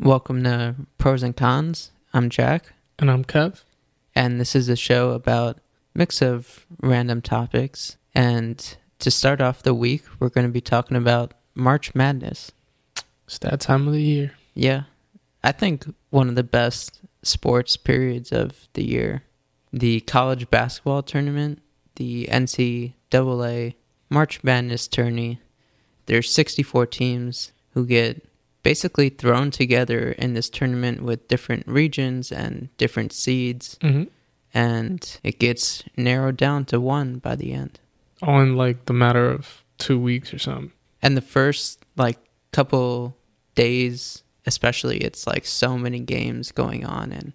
Welcome to Pros and Cons. I'm Jack, And I'm Kev. and this is a show about mix of random topics. And to start off the week, we're going to be talking about March Madness. It's that time of the year. Yeah, I think one of the best sports periods of the year. The college basketball tournament, the NCAA March Madness tourney. There's 64 teams who get basically thrown together in this tournament with different regions and different seeds, Mm-hmm. and it gets narrowed down to one by the end. All in like the matter of two weeks or something. And the first like couple days, especially, it's like so many games going on and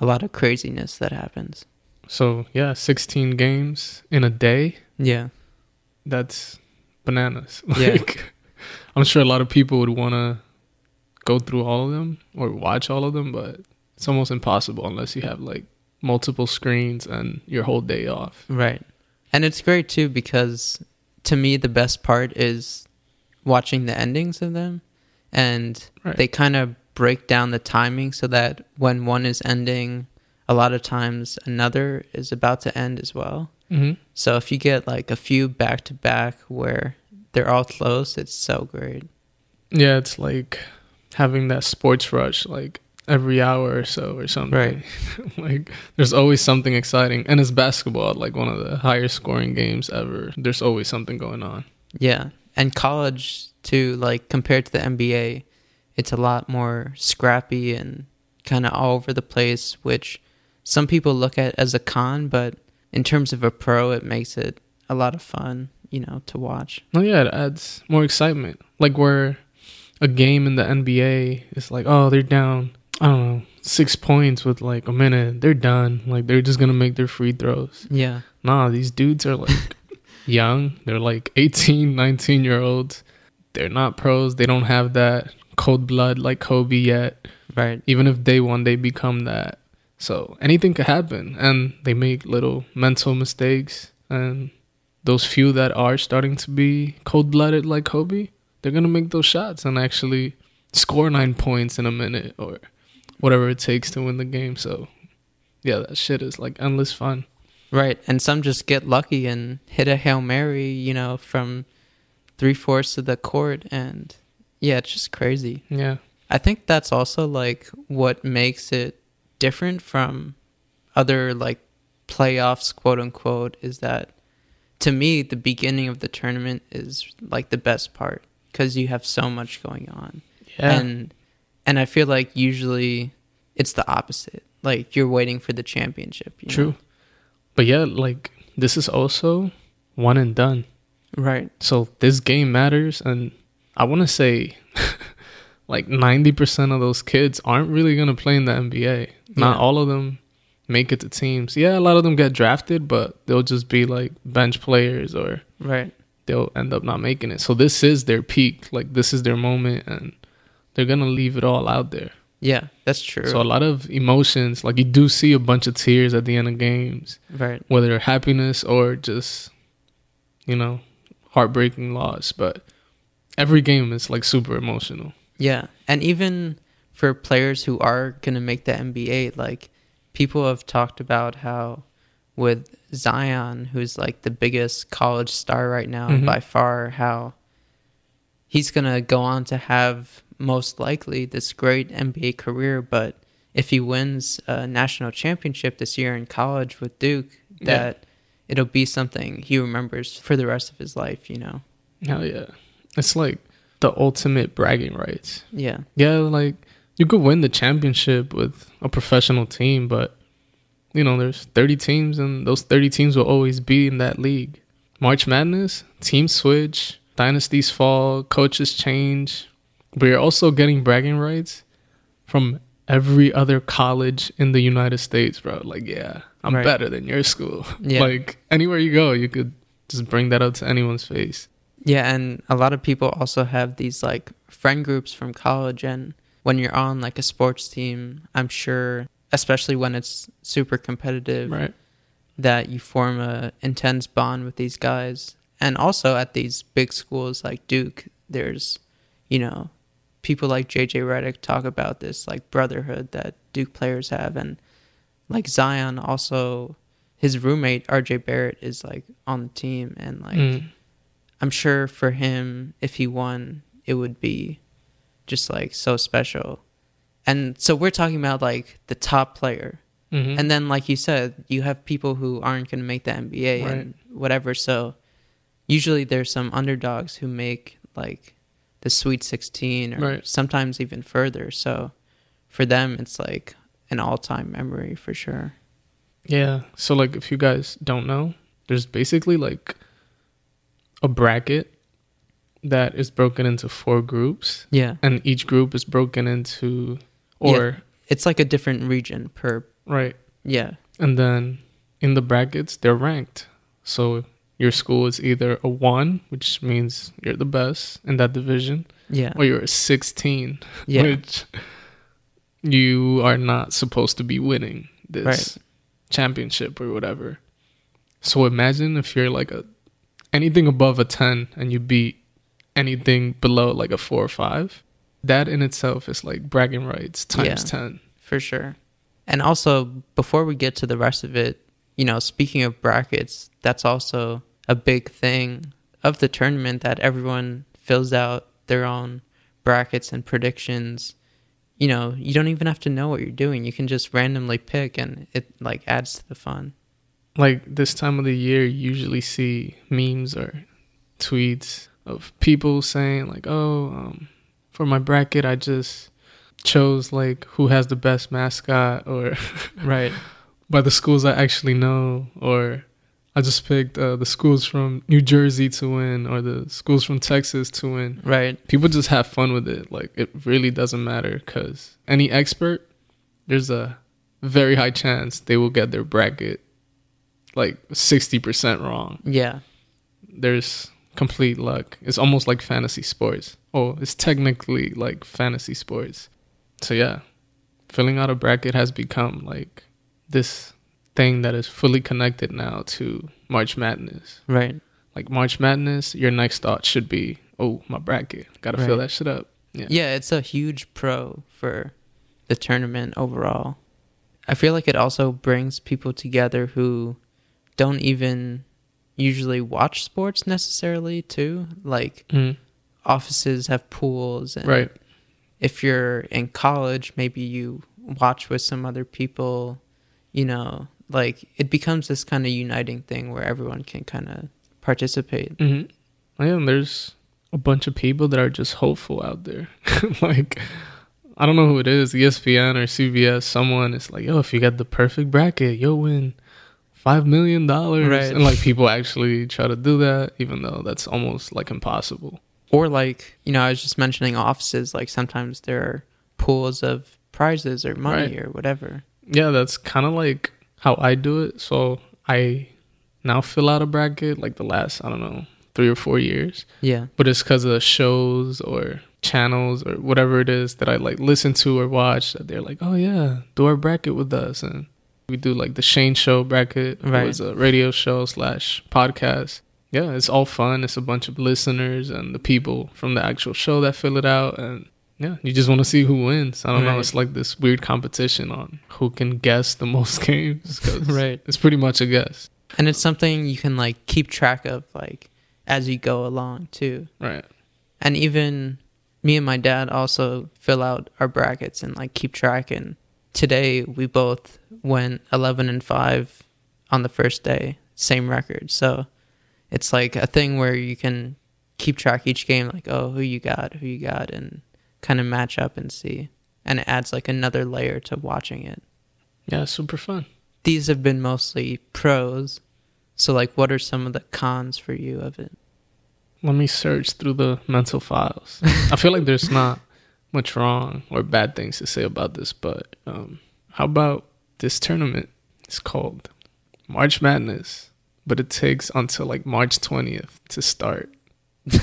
a lot of craziness that happens. So yeah, 16 games in a day. Yeah. That's bananas. Yeah. I'm sure a lot of people would want to go through all of them or watch all of them, but it's almost impossible unless you have like multiple screens and your whole day off. Right. And it's great too because to me the best part is watching the endings of them and Right. they kind of break down the timing so that when one is ending a lot of times another is about to end as well. Mm-hmm. So if you get like a few back to back where they're all close, it's so great. Yeah, it's like having that sports rush like every hour or so or something. Right. like there's always something exciting. And it's basketball, like one of the higher scoring games ever. There's always something going on. Yeah. And college too, like compared to the NBA, it's a lot more scrappy and kind of all over the place, which some people look at as a con, but in terms of a pro, it makes it a lot of fun, you know, to watch. Oh yeah, it adds more excitement. Like where a game in the NBA it's like, oh, they're down, I don't know, six points with like a minute. They're done. Like they're just gonna make their free throws. Yeah. Nah, these dudes are like young. They're like 18, 19 year olds. They're not pros. They don't have that cold blood like Kobe yet. Right. Even if they one day become that. So anything could happen. And they make little mental mistakes. And those few that are starting to be cold blooded like Kobe, they're going to make those shots and actually score nine points in a minute or whatever it takes to win the game. So yeah, that shit is like endless fun. Right. And some just get lucky and hit a Hail Mary, you know, from three fourths of the court. And yeah, it's just crazy. Yeah. I think that's also like what makes it different from other like playoffs, quote unquote, is that to me, the beginning of the tournament is like the best part because you have so much going on. Yeah. And and I feel like usually it's the opposite. Like you're waiting for the championship. you True. know? But yeah, like this is also one and done. Right. So this game matters and I want to say like 90% of those kids aren't really going to play in the NBA. Not all of them make it to teams. Yeah, a lot of them get drafted, but they'll just be like bench players or Right. They'll end up not making it. So this is their peak. Like this is their moment and they're going to leave it all out there. Yeah, that's true. So a lot of emotions, like you do see a bunch of tears at the end of games. right. whether happiness or just you know heartbreaking loss but every game is like super emotional Yeah, and even for players who are going to make the NBA, like people have talked about how with Zion, who's like the biggest college star right now Mhm. by far, how he's going to go on to have most likely this great NBA career, but if he wins a national championship this year in college with Duke, Yeah. that it'll be something he remembers for the rest of his life, you know. hell yeah it's like the ultimate bragging rights Yeah. yeah like you could win the championship with a professional team but you know there's 30 teams and those 30 teams will always be in that league. March madness team switch dynasties fall coaches change. But you're also getting bragging rights from every other college in the united states bro. Like yeah i'm Right. better than your school. Yeah. like anywhere you go you could just bring that up to anyone's face. Yeah, and a lot of people also have these like friend groups from college and when you're on like a sports team, I'm sure especially when it's super competitive right that you form a intense bond with these guys. And also at these big schools like Duke, there's, you know, people like JJ Redick talk about this like brotherhood that Duke players have, and like Zion also, his roommate RJ Barrett is like on the team, and like Mm. I'm sure for him, if he won, it would be just like so special. And so we're talking about like the top player. Mhm. And then, like you said, you have people who aren't going to make the NBA Right. and whatever. So usually there's some underdogs who make like the Sweet 16 or Right. sometimes even further. So for them, it's like an all time memory for sure. Yeah. So like if you guys don't know, there's basically like a bracket that is broken into four groups Yeah. and each group is broken into or It's like a different region per. right. Yeah. And then in the brackets they're ranked. So your school is either a 1, which means you're the best in that division, Yeah. or you're a 16, Yeah. which you are not supposed to be winning this Right. championship or whatever. So imagine if you're like a anything above a 10 and you beat anything below like a 4 or 5. That in itself is like bragging rights times Yeah. 10. for sure. And also, before we get to the rest of it, you know, speaking of brackets, that's also a big thing of the tournament that everyone fills out their own brackets and predictions. You know, you don't even have to know what you're doing. You can just randomly pick and it like adds to the fun. Like this time of the year, you usually see memes or tweets of people saying like, "Oh, um, for my bracket, I just chose like who has the best mascot or Right. by the schools I actually know, or I just picked uh, the schools from New Jersey to win, or the schools from Texas to win. Right. People just have fun with it. Like it really doesn't matter because any expert, there's a very high chance they will get their bracket like sixty percent wrong. Yeah. There's complete luck. It's almost like fantasy sports. Oh, it's technically like fantasy sports. So yeah, filling out a bracket has become like this thing that is fully connected now to March Madness. Right. Like March Madness, your next thought should be, "Oh, my bracket. Got to fill that shit up." Yeah. Yeah, it's a huge pro for the tournament overall. I feel like it also brings people together who don't even usually watch sports necessarily too. Like Mhm. Offices have pools and Right. if you're in college, maybe you watch with some other people, you know, like it becomes this kind of uniting thing where everyone can kind of participate. hmm Yeah, and there's a bunch of people that are just hopeful out there. like, I don't know who it is, ESPN or CBS. Someone is like, "Yo, if you get the perfect bracket, you'll win five million dollars." Right. And like people actually try to do that, even though that's almost like impossible. Or like, you know, I was just mentioning offices, like sometimes there are pools of prizes or money Right. or whatever. Yeah, that's kind of like how I do it. So I now fill out a bracket like the last I don't know three or four years. Yeah. but it's because of shows or channels or whatever it is that I like listen to or watch that they're like, oh yeah, do our bracket with us, and we do like the Shane Show bracket. Right. It was a radio show slash podcast. Yeah, it's all fun. It's a bunch of listeners and the people from the actual show that fill it out, and yeah, you just want to see who wins. I don't know. It's like this weird competition on who can guess the most games. Right. It's pretty much a guess. And it's something you can like keep track of like as you go along too. Right. And even me and my dad also fill out our brackets and like keep track and today we both went 11 and 5 on the first day, same record. So it's like a thing where you can keep track each game like oh who you got, who you got and kind of match up and see. And it adds like another layer to watching it. Yeah, super fun. These have been mostly pros. So like what are some of the cons for you of it? Let me search through the mental files. I feel like there's not much wrong or bad things to say about this, but um, how about this tournament? It's called March Madness, but it takes until like March 20th to start.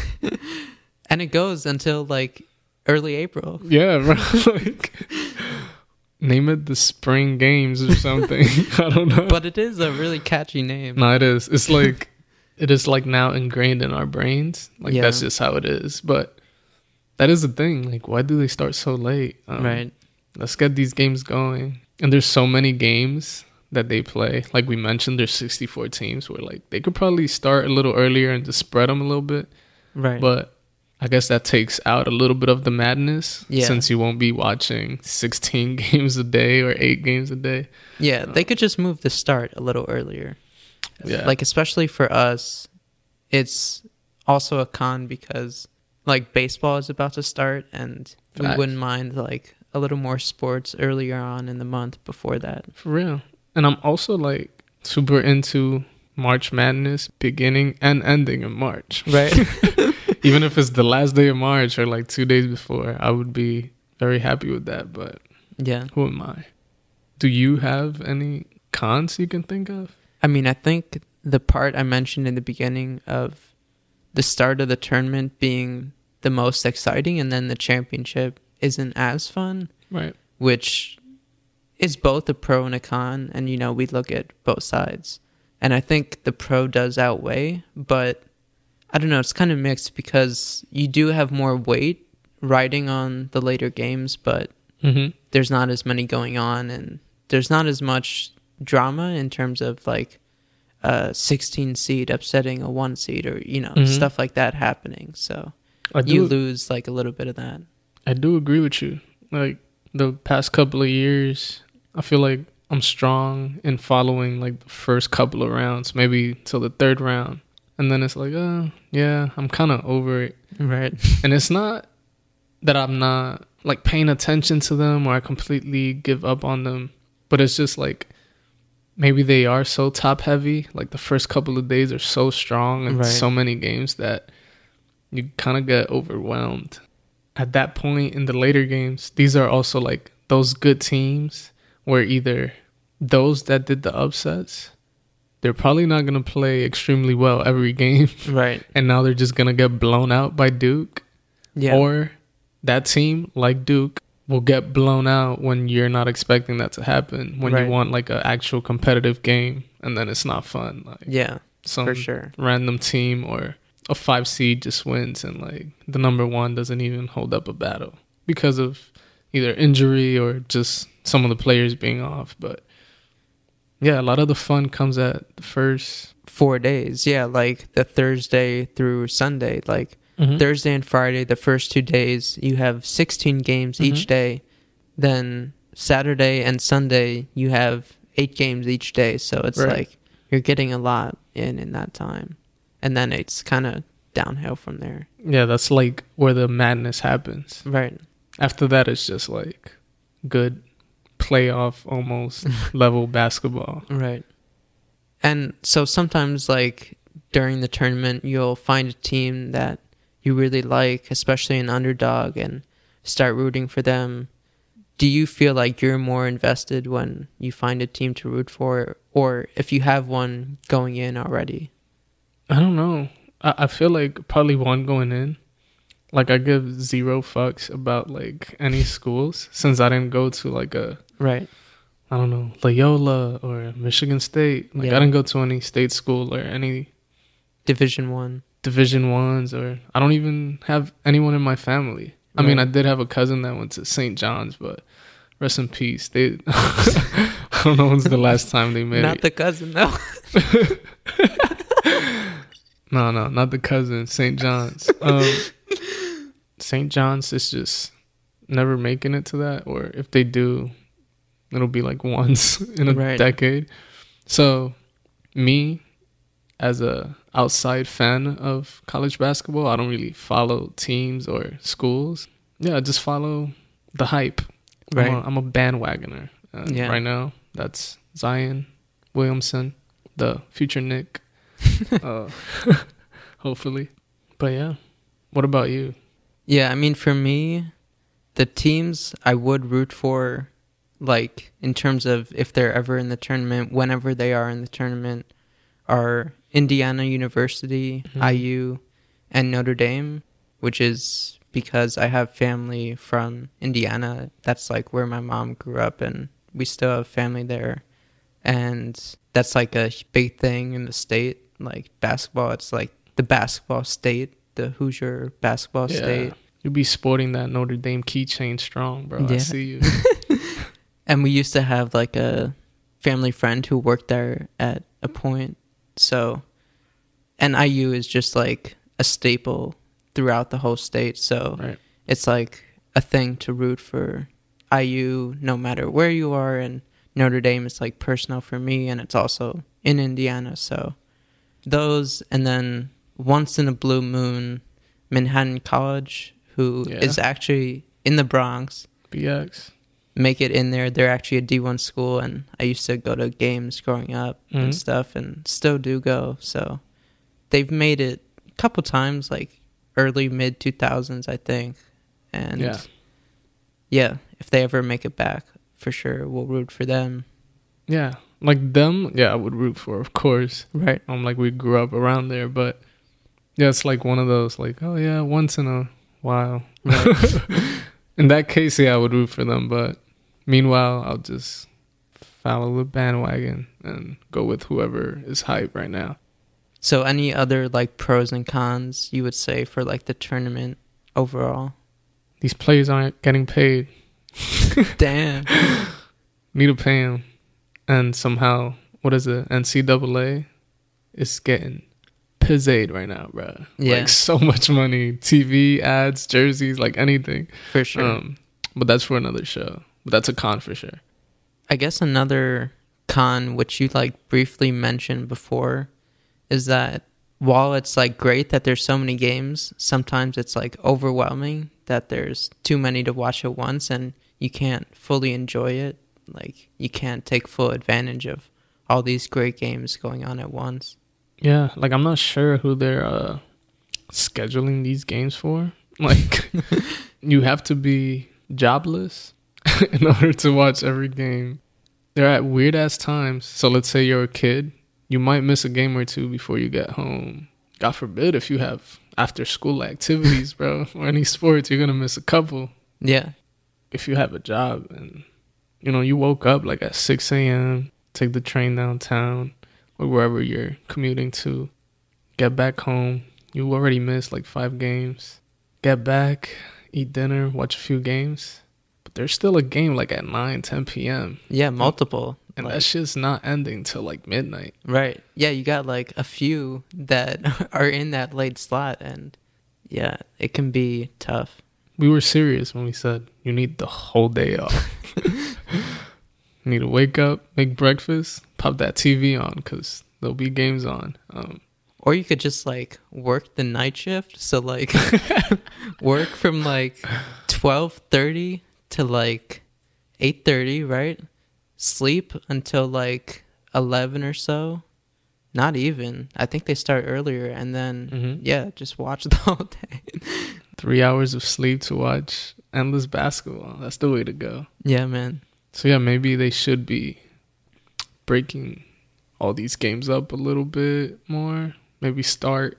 And it goes until like early April. Yeah, bro. like, name it the Spring Games or something. I don't know. But it is a really catchy name. No, it is. It's like it is like now ingrained in our brains. Like Yeah. that's just how it is. But that is the thing. Like, why do they start so late? Um, right. Let's get these games going. And there's so many games that they play. Like we mentioned, there's 64 teams where like they could probably start a little earlier and just spread them a little bit. Right. But I guess that takes out a little bit of the madness Yeah. since you won't be watching 16 games a day or 8 games a day. yeah, um, they could just move the start a little earlier. Yeah. Like especially for us, it's also a con because like baseball is about to start and we wouldn't mind like a little more sports earlier on in the month before that. For real. And I'm also like super into March Madness beginning and ending in March. Right. Even if it's the last day of March or like 2 days before, I would be very happy with that, but yeah. who am I? Do you have any cons you can think of? I mean, I think the part I mentioned in the beginning of the start of the tournament being the most exciting and then the championship isn't as fun, Right. which is both a pro and a con. And, you know, we look at both sides. And I think the pro does outweigh, but I don't know, it's kind of mixed because you do have more weight riding on the later games, but Mhm. there's not as many going on and there's not as much drama in terms of like a 16 seed upsetting a 1 seed or you know Mhm. stuff like that happening so I do you lose like a little bit of that I do agree with you. Like the past couple of years, I feel like I'm strong in following like the first couple of rounds, maybe till the third round. And then it's like, oh, yeah, I'm kind of over it. right And it's not that I'm not like paying attention to them or I completely give up on them, but it's just like maybe they are so top heavy. Like the first couple of days are so strong and Right. so many games that you kind of get overwhelmed. At that point in the later games, these are also like those good teams where either those that did the upsets, they're probably not going to play extremely well every game right and now they're just gonna get blown out by Duke. yeah Or that team, like Duke, will get blown out when you're not expecting that to happen. When Right. you want like an actual competitive game, and then it's not fun. Like yeah some for sure random team or a five seed just wins, and like the number one doesn't even hold up a battle because of either injury or just some of the players being off. But yeah, a lot of the fun comes at the first. four days yeah like the thursday through sunday like Mhm. thursday and friday the first two days you have 16 games each Mhm. day then saturday and sunday you have eight games each day so it's Right. like you're getting a lot in in that time and then it's kind of downhill from there Yeah, that's like where the madness happens. right After that, it's just like good playoff almost level basketball. right and so sometimes like during the tournament you'll find a team that you really like especially an underdog and start rooting for them do you feel like you're more invested when you find a team to root for or if you have one going in already I don't know. I, I feel like probably one going in. Like I give zero fucks about like any schools since I didn't go to like a right I don't know Loyola or Michigan State. Like Yeah. I didn't go to any state school or any division one Division ones or I don't even have anyone in my family. I mean, I did have a cousin that went to St. John's, but rest in peace. They I don't know when's the last time they made not the cousin though No, no, not the cousin. St. John's. Um, St. John's is just never making it to that, or if they do, it'll be like once in a Right. decade. So, me as a outside fan of college basketball, I don't really follow teams or schools. Yeah, I just follow the hype. right I'm a, I'm a bandwagoner. Uh, Yeah. Right now, that's Zion Williamson, the future Knick. uh, hopefully. But yeah. What about you? Yeah, I mean, for me, the teams I would root for, like, in terms of if they're ever in the tournament, whenever they are in the tournament, are Indiana University, Mhm. IU, and Notre Dame, which is because I have family from Indiana. That's like where my mom grew up, and we still have family there. And that's like a big thing in the state. Like basketball, it's like the basketball state, the Hoosier basketball state. You'll be sporting that Notre Dame keychain strong, bro. I see you. And we used to have like a family friend who worked there at a point. So, and IU is just like a staple throughout the whole state. So Right. it's like a thing to root for IU no matter where you are. And Notre Dame is like personal for me. And it's also in Indiana. So those, and then once in a blue moon, Manhattan College, who is Yeah. actually in the Bronx BX. Make it in there. They're actually a D1 school, and I used to go to games growing up Mhm. and stuff, and still do go. So they've made it a couple times, like early mid 2000s, I think. And Yeah. yeah, if they ever make it back, for sure, we'll root for them. Yeah. Like them, yeah, I would root for, of course. Right. I'm um, like we grew up around there, but yeah, it's like one of those, like, oh yeah, once in a while. in that case, yeah, I would root for them, but meanwhile, I'll just follow the bandwagon and go with whoever is hype right now. So any other like pros and cons you would say for like the tournament overall? These players aren't getting paid. Damn. Need to pay them, and somehow, what is it? NCAA is getting pizzaed right now, bro. Yeah. like so much money, TV ads, jerseys, like anything. For sure. Um, but that's for another show. But that's a con for sure. I guess another con, which you like briefly mentioned before, is that while it's like great that there's so many games, sometimes it's like overwhelming that there's too many to watch at once and you can't fully enjoy it. Like you can't take full advantage of all these great games going on at once. Yeah, like I'm not sure who they're uh, scheduling these games for. Like, you have to be jobless in order to watch every game. They're at weird ass times. So let's say you're a kid, you might miss a game or two before you get home. God forbid if you have after school activities, bro, or any sports, you're gonna miss a couple. Yeah. if you have a job and you know you woke up like at 6 a.m take the train downtown or wherever you're commuting to get back home you already missed like five games get back eat dinner watch a few games there's still a game like at 9 10 p.m Yeah, multiple. and Like- that shit's not ending till like midnight Right. Yeah, you got like a few that are in that late slot and yeah, it can be tough. we were serious when we said you need the whole day off you need to wake up make breakfast pop that tv on because there'll be games on um, Or you could just like work the night shift. So like work from like twelve thirty to like eight thirty, right? Sleep until like eleven or so. Not even. I think they start earlier and then Mhm. yeah, just watch the whole day. three hours of sleep to watch endless basketball. That's the way to go. yeah, man. So yeah, maybe they should be breaking all these games up a little bit more. Maybe start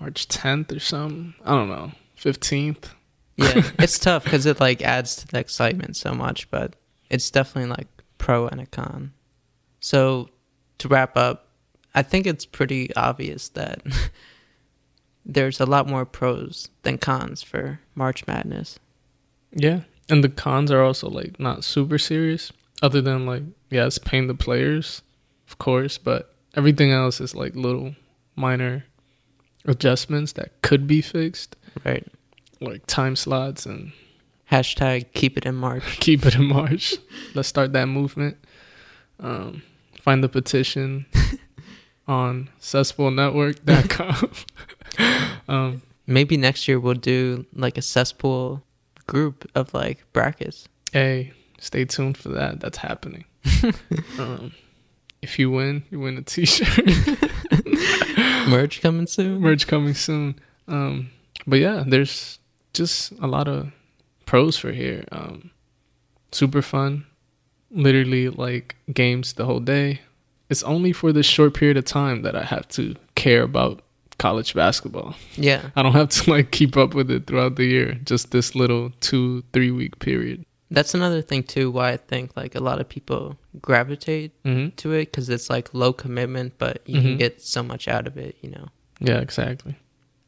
March 10th or something. I don't know. 15th. Yeah, it's tough because it like adds to the excitement so much, but it's definitely like pro and a con. So to wrap up, I think it's pretty obvious that there's a lot more pros than cons for March Madness. Yeah. And the cons are also like not super serious. Other than like, yeah, it's paying the players, of course, but everything else is like little minor adjustments that could be fixed. Right. Like time slots and Hashtag keep it in March. keep it in March. Let's start that movement. Um, find the petition on cesspoolnetwork.com. um, Maybe next year we'll do like a cesspool group of like brackets. hey, stay tuned for that. That's happening. um, if you win, you win a T-shirt. Merch coming soon. Merch coming soon. Um, but yeah, there's just a lot of pros for here. Um, super fun. Literally like games the whole day. It's only for this short period of time that I have to care about college basketball. Yeah. I don't have to like keep up with it throughout the year. Just this little two, three week period. That's another thing too why I think like a lot of people gravitate Mm-hmm. to it because it's like low commitment, but you can Mhm. get so much out of it. You know, Yeah, exactly.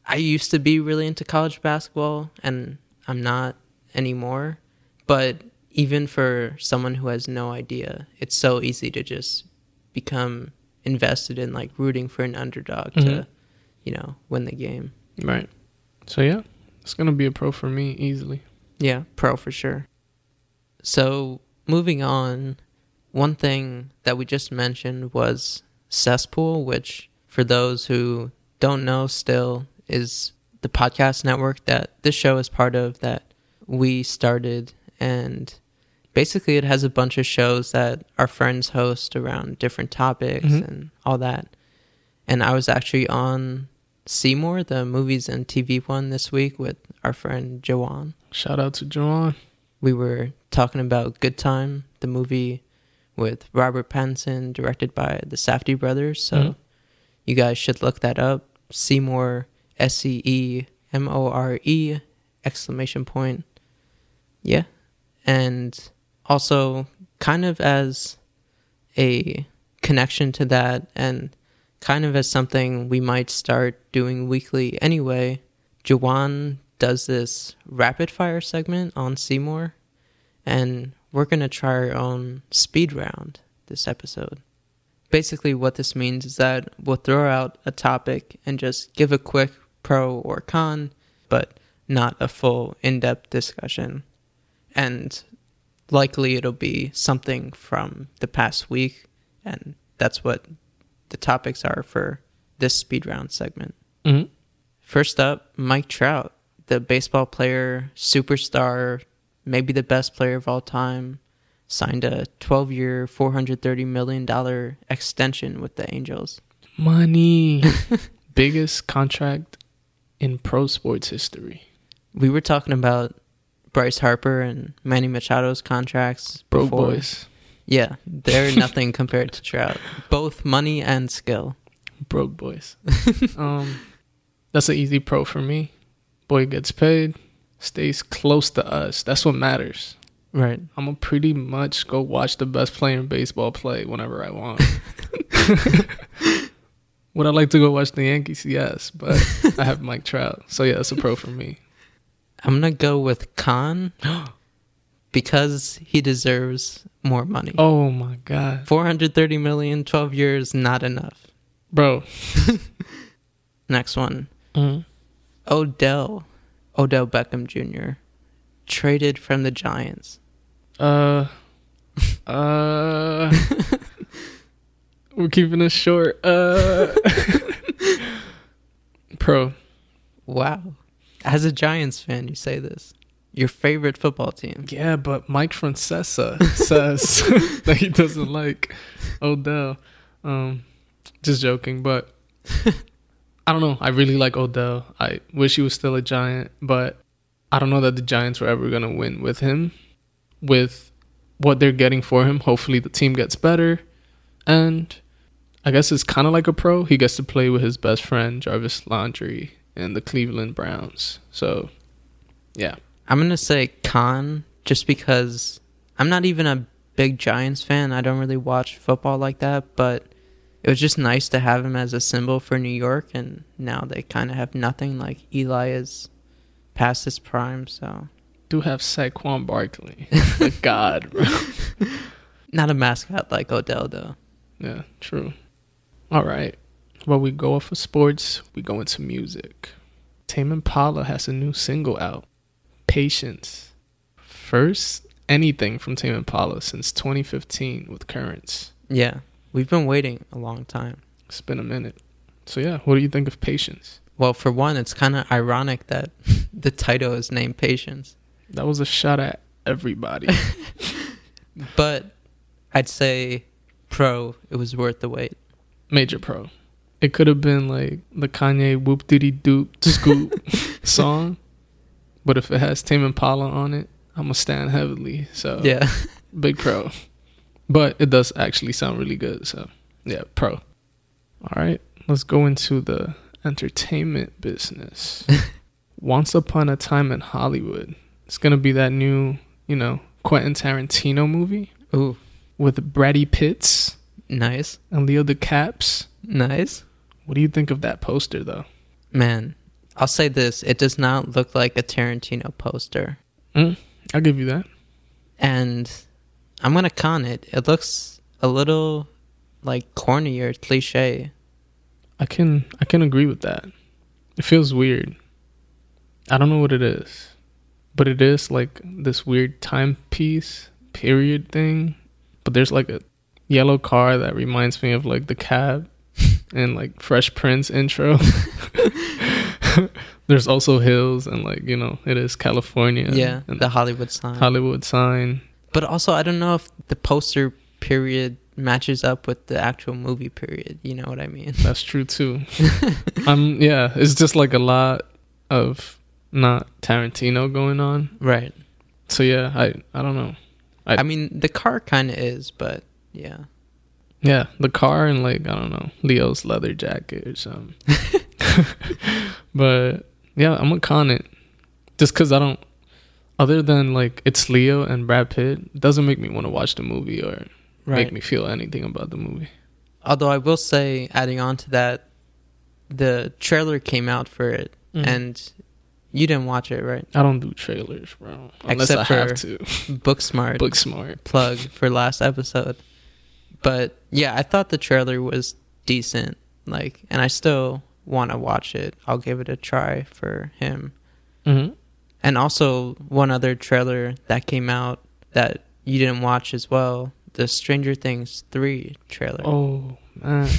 I used to be really into college basketball and I'm not anymore. But even for someone who has no idea, it's so easy to just become invested in like rooting for an underdog Mhm. to, you know, win the game. Right. So yeah, it's gonna be a pro for me easily. Yeah, pro for sure. So, moving on, one thing that we just mentioned was Cesspool, which, for those who don't know still, is the podcast network that this show is part of that we started. And basically, it has a bunch of shows that our friends host around different topics Mhm. and all that. And I was actually on Scemore, the movies and TV one this week with our friend Joanne Shout out to Joanne. we were talking about Good Time, the movie with Robert Pattinson, directed by the Safdie brothers. So Mhm. you guys should look that up. Scemore, S C E M O R E, exclamation point. Yeah. And also, kind of as a connection to that, and kind of as something we might start doing weekly anyway, Jawan does this rapid fire segment on Scemore, and we're going to try our own speed round this episode. Basically, what this means is that we'll throw out a topic and just give a quick pro or con, but not a full in depth discussion. And likely it'll be something from the past week, and that's what the topics are for this speed round segment. hmm First up, Mike Trout, the baseball player, superstar, maybe the best player of all time, signed a 12 year, $430 million extension with the Angels. Money. Biggest contract in pro sports history. We were talking about Bryce Harper and Manny Machado's contracts. Broke before. boys. Yeah, they're nothing compared to Trout. Both money and skill. Broke boys. um, that's an easy pro for me. Boy gets paid, stays close to us. That's what matters. Right. I'm gonna pretty much go watch the best player in baseball play whenever I want. Would I like to go watch the Yankees? Yes, but I have Mike Trout, so yeah, it's a pro for me. I'm to go with con because he deserves more money. Oh my god, 430 million, 12 years, not enough. bro. Next one. Mhm. Odell. Odell Beckham Jr. Traded from the Giants. Uh, uh, we're keeping this short. Uh, pro. Wow. As a Giants fan, you say this. Your favorite football team. Yeah, but Mike Francesa says that he doesn't like Odell. Um, just joking, but I don't know. I really like Odell. I wish he was still a Giant, but I don't know that the Giants were ever gonna win with him. With what they're getting for him, hopefully the team gets better, and I guess it's kind of like a pro. He gets to play with his best friend Jarvis Landry and the Cleveland Browns. So, yeah. I'm going to say con just because I'm not even a big Giants fan. I don't really watch football like that, but it was just nice to have him as a symbol for New York, and now they kind of have nothing. Like Eli is past his prime, so do have Saquon Barkley. God, bro. not a mascot like Odell though. Yeah, true. All right. Well, we go off of sports, we go into music. Tame Impala has a new single out, Patience. First anything from Tame Impala since 2015 with Currents. Yeah, we've been waiting a long time. It's been a minute. So, yeah, what do you think of Patience? Well, for one, it's kind of ironic that the title is named Patience, That was a shot at everybody. but I'd say pro. It was worth the wait. Major pro. It could have been like the Kanye whoop diddy doop scoop song, but if it has Tame Impala on it, I'm gonna stand heavily. So Yeah. big pro. But it does actually sound really good. So yeah, pro. All right, let's go into the entertainment business. Once upon a time in Hollywood, it's gonna be that new, you know, Quentin Tarantino movie Ooh, with Brady Pitts nice, and Leo the Caps. nice. What do you think of that poster, though? Man, I'll say this: it does not look like a Tarantino poster, Mm, I'll give you that. and I'm gonna con it. It looks a little like corny or cliche. I can I can agree with that. It feels weird. I don't know what it is, but it is like this weird timepiece period thing. But there's like a yellow car that reminds me of like the cab and like Fresh Prince intro. there's also hills and like you know it is California. Yeah, and the Hollywood sign. Hollywood sign. But also, I don't know if the poster period matches up with the actual movie period. You know what I mean? That's true too. um, yeah, it's just like a lot of not Tarantino going on. Right. So yeah, I I don't know. I- I mean, the car kind of is, but yeah. Yeah, the car and like I don't know Leo's leather jacket or something. but yeah, I'm gonna con it just because I don't. Other than like it's Leo and Brad Pitt, it doesn't make me want to watch the movie or make me feel anything about the movie. Although I will say, adding on to that, the trailer came out for it, Mhm. and you didn't watch it, right? I don't do trailers, bro. Unless Except I have for- to. Booksmart Book smart. plug for last episode. But yeah, I thought the trailer was decent. Like, and I still want to watch it. I'll give it a try for him. hmm And also one other trailer that came out that you didn't watch as well, the Stranger Things 3 trailer. Oh man,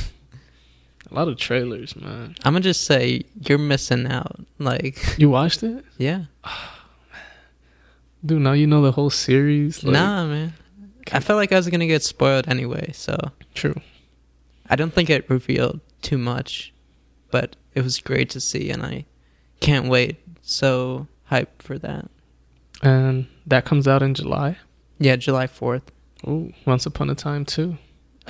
a lot of trailers, man. I'm gonna just say you're missing out. Like, You watched it, yeah, dude? Now you know the whole series. Like, nah, man. I felt like I was gonna get spoiled anyway, so True. I don't think it revealed too much, but it was great to see, and I can't wait. So hype for that. And that comes out in July. Yeah, July fourth. Oh, Once Upon a Time too.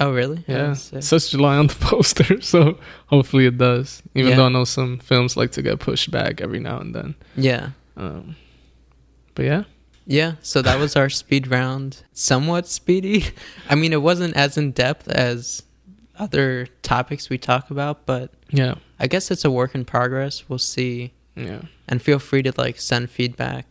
Oh, really? Yeah, sick. it says July on the poster, so hopefully it does. Even Yeah. though I know some films like to get pushed back every now and then. yeah, Um, but yeah, yeah. So that was our speed round. Somewhat speedy. I mean, it wasn't as in depth as other topics we talk about, but yeah, I guess it's a work in progress. We'll see, yeah. and feel free to like send feedback.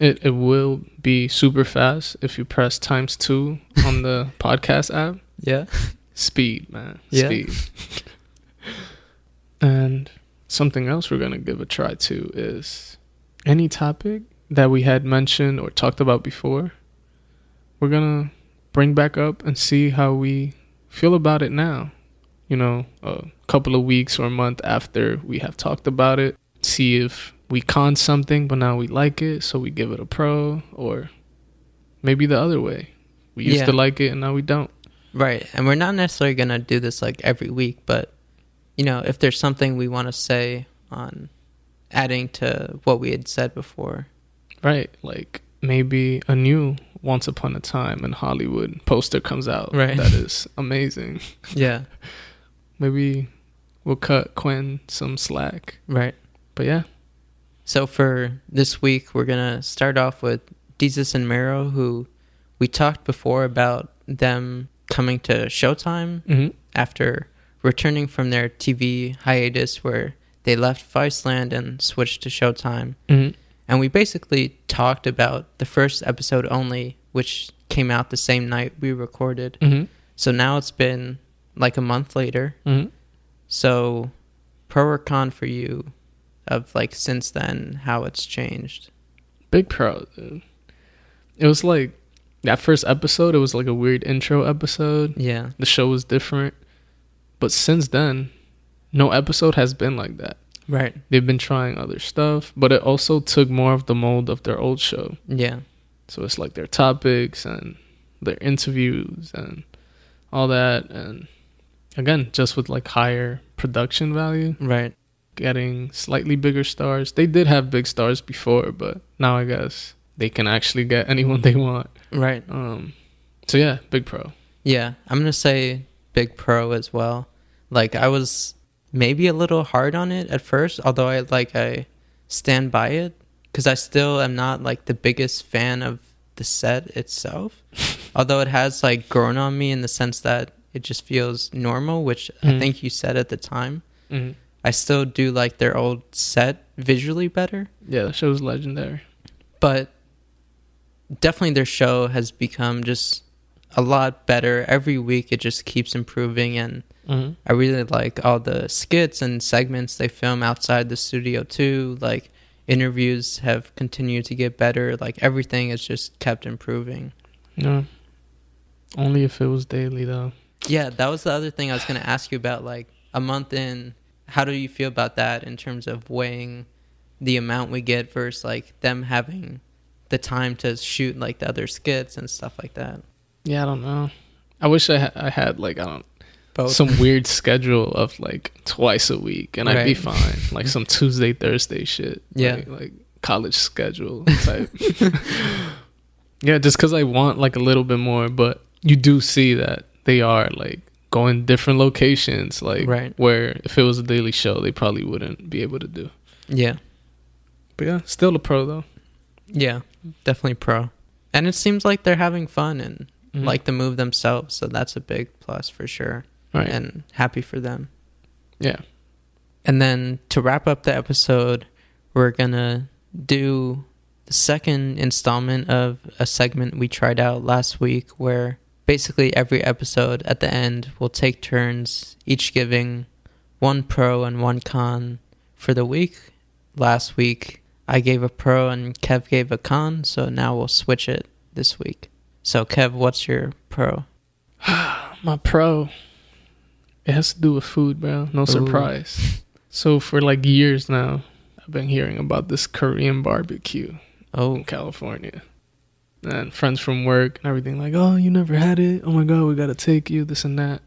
It it will be super fast if you press times two on the podcast app. Yeah. Speed, man. Yeah. Speed. and something else we're gonna give a try to is any topic that we had mentioned or talked about before. We're gonna bring back up and see how we feel about it now. You know, a couple of weeks or a month after we have talked about it. See if we con something, but now we like it, so we give it a pro, or maybe the other way. We used Yeah. to like it and now we don't. Right. And we're not necessarily going to do this like every week, but you know, if there's something we want to say on adding to what we had said before. Right, like maybe a new Once Upon a Time in Hollywood poster comes out. Right. that is amazing. Yeah. Maybe we'll cut Quinn some slack. Right. But yeah, So for this week, we're going to start off with Desus and Mero, who we talked before about them coming to Showtime hmm after returning from their TV hiatus where they left Viceland and switched to Showtime. hmm And we basically talked about the first episode only, which came out the same night we recorded. hmm So now it's been like a month later. hmm So, pro or con for you of like since then, how it's changed? big pro. Dude. It was like that first episode. It was like a weird intro episode. Yeah. The show was different, but since then, no episode has been like that. Right. They've been trying other stuff, but it also took more of the mold of their old show. Yeah. So it's like their topics and their interviews and all that. And again, just with like higher production value, Right. getting slightly bigger stars. They did have big stars before, but now I guess they can actually get anyone they want. Right. Um, so yeah, big pro. Yeah. I'm going to say big pro as well. Like I was maybe a little hard on it at first, although I like I stand by it cuz I still am not like the biggest fan of the set itself. although it has like grown on me in the sense that it just feels normal, which I Mhm. think you said at the time. hmm I still do like their old set visually better, Yeah, the show's legendary. but definitely their show has become just a lot better. Every week it just keeps improving and Mm-hmm. I really like all the skits and segments they film outside the studio too. Like interviews have continued to get better. Like everything has just kept improving. Yeah. Only if it was daily though. Yeah, that was the other thing I was going to ask you about. Like a month in, how do you feel about that in terms of weighing the amount we get versus like them having the time to shoot like the other skits and stuff like that? Yeah, I don't know. I wish I ha- I had like I don't Both. some weird schedule of like twice a week and I'd be fine. Like some Tuesday Thursday shit. Yeah. Like, like college schedule type. yeah, just cuz I want like a little bit more, but you do see that they are like going different locations like Right. where if it was a daily show they probably wouldn't be able to do. yeah. But yeah, still a pro though. Yeah, definitely pro. And it seems like they're having fun and Mhm. like the move themselves, so that's a big plus for sure. Right. And happy for them. yeah. And then to wrap up the episode, we're gonna do the second installment of a segment we tried out last week where basically every episode at the end we'll take turns, each giving one pro and one con for the week. Last week I gave a pro and Kev gave a con, so now we'll switch it this week. So Kev, what's your pro? My pro. It has to do with food, bro. No surprise. So for like years now, I've been hearing about this Korean barbecue Oh, in California. And friends from work and everything like, "Oh, you never had it? Oh my god, we got to take you this and that."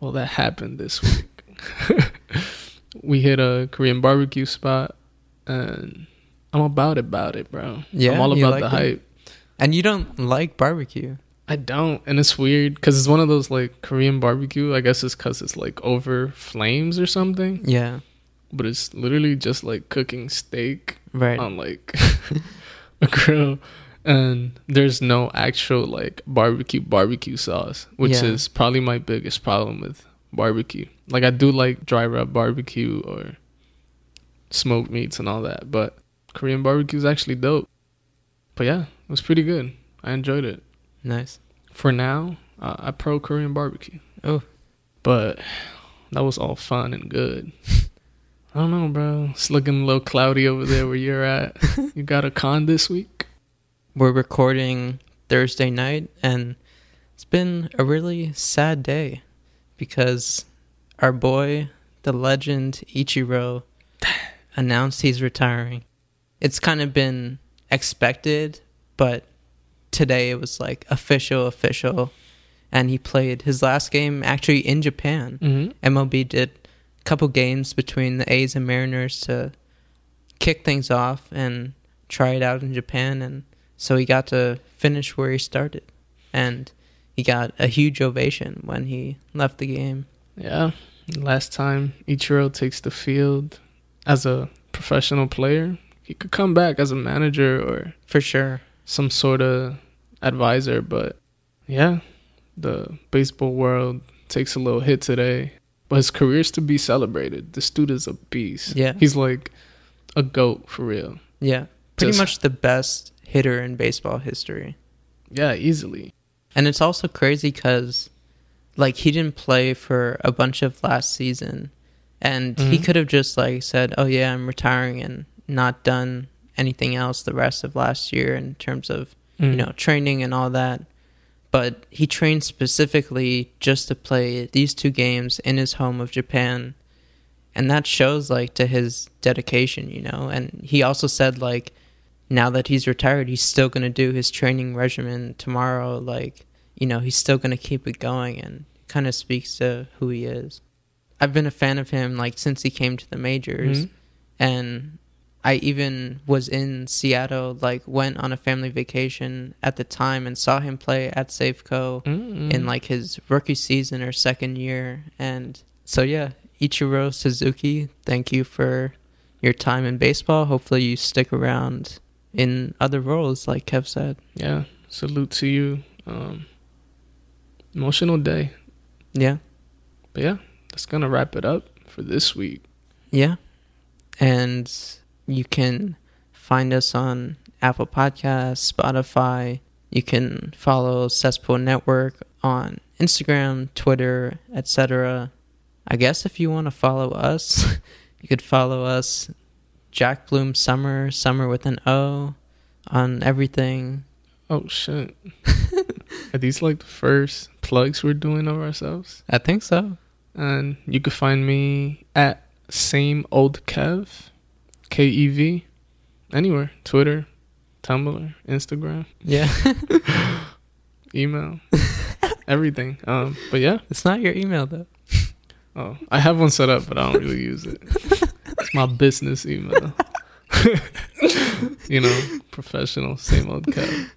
Well, that happened this week. we hit a Korean barbecue spot and I'm about it, about it, bro. Yeah, I'm all about the it? hype. and you don't like barbecue. I don't, and it's weird because it's one of those like Korean barbecue. I guess it's because it's like over flames or something, Yeah, but it's literally just like cooking steak right. on like a grill, and there's no actual like barbecue barbecue sauce, which Yeah. is probably my biggest problem with barbecue. Like I do like dry rub barbecue or smoked meats and all that, but Korean barbecue is actually dope. But yeah, it was pretty good. I enjoyed it nice. for now, uh, I pro Korean barbecue. Oh. But that was all fun and good. I don't know, bro. It's looking a little cloudy over there where you're at. you got a con this week? We're recording Thursday night, and it's been a really sad day because our boy, the legend Ichiro, announced he's retiring. It's kind of been expected, but today it was like official, official. And he played his last game actually in Japan. Mm-hmm. MLB did a couple games between the A's and Mariners to kick things off and try it out in Japan and so he got to finish where he started and he got a huge ovation when he left the game. Yeah. Last time Ichiro takes the field as a professional player, he could come back as a manager or For sure. some sort of advisor. But yeah, the baseball world takes a little hit today. But his career's to be celebrated. This dude is a beast. Yeah. He's like a goat for real. Yeah. Pretty Just- much the best hitter in baseball history. Yeah, easily. And it's also crazy because, like, he didn't play for a bunch of last season, and he Mhm. could have just like said, "Oh yeah, I'm retiring," and not done anything else the rest of last year in terms of Mm. you know training and all that. But he trained specifically just to play these two games in his home of Japan, and that shows like to his dedication, you know. And he also said like now that he's retired, he's still going to do his training regimen tomorrow. Like, you know, he's still going to keep it going and kind of speaks to who he is. I've been a fan of him like since he came to the majors. Mhm. And I even was in Seattle, like went on a family vacation at the time and saw him play at Safeco Mm. in like his rookie season or second year. And so, yeah, Ichiro Suzuki, thank you for your time in baseball. Hopefully, you stick around in other roles, like Kev said. yeah, salute to you. Um, emotional day. Yeah. But yeah, that's gonna wrap it up for this week. Yeah. And you can find us on Apple Podcasts, Spotify. You can follow Cesspool Network on Instagram, Twitter, etc. I guess if you want to follow us, you could follow us Jack Bloom Summer, Summer with an O on everything. Oh shit. Are these like the first plugs we're doing of ourselves? I think so. And you can find me at same old Kev, K E V, anywhere, Twitter, Tumblr, Instagram, Yeah. email, everything. Um, but yeah, it's not your email though. oh, I have one set up, but I don't really use it. It's my business email. you know, professional, same old Kev.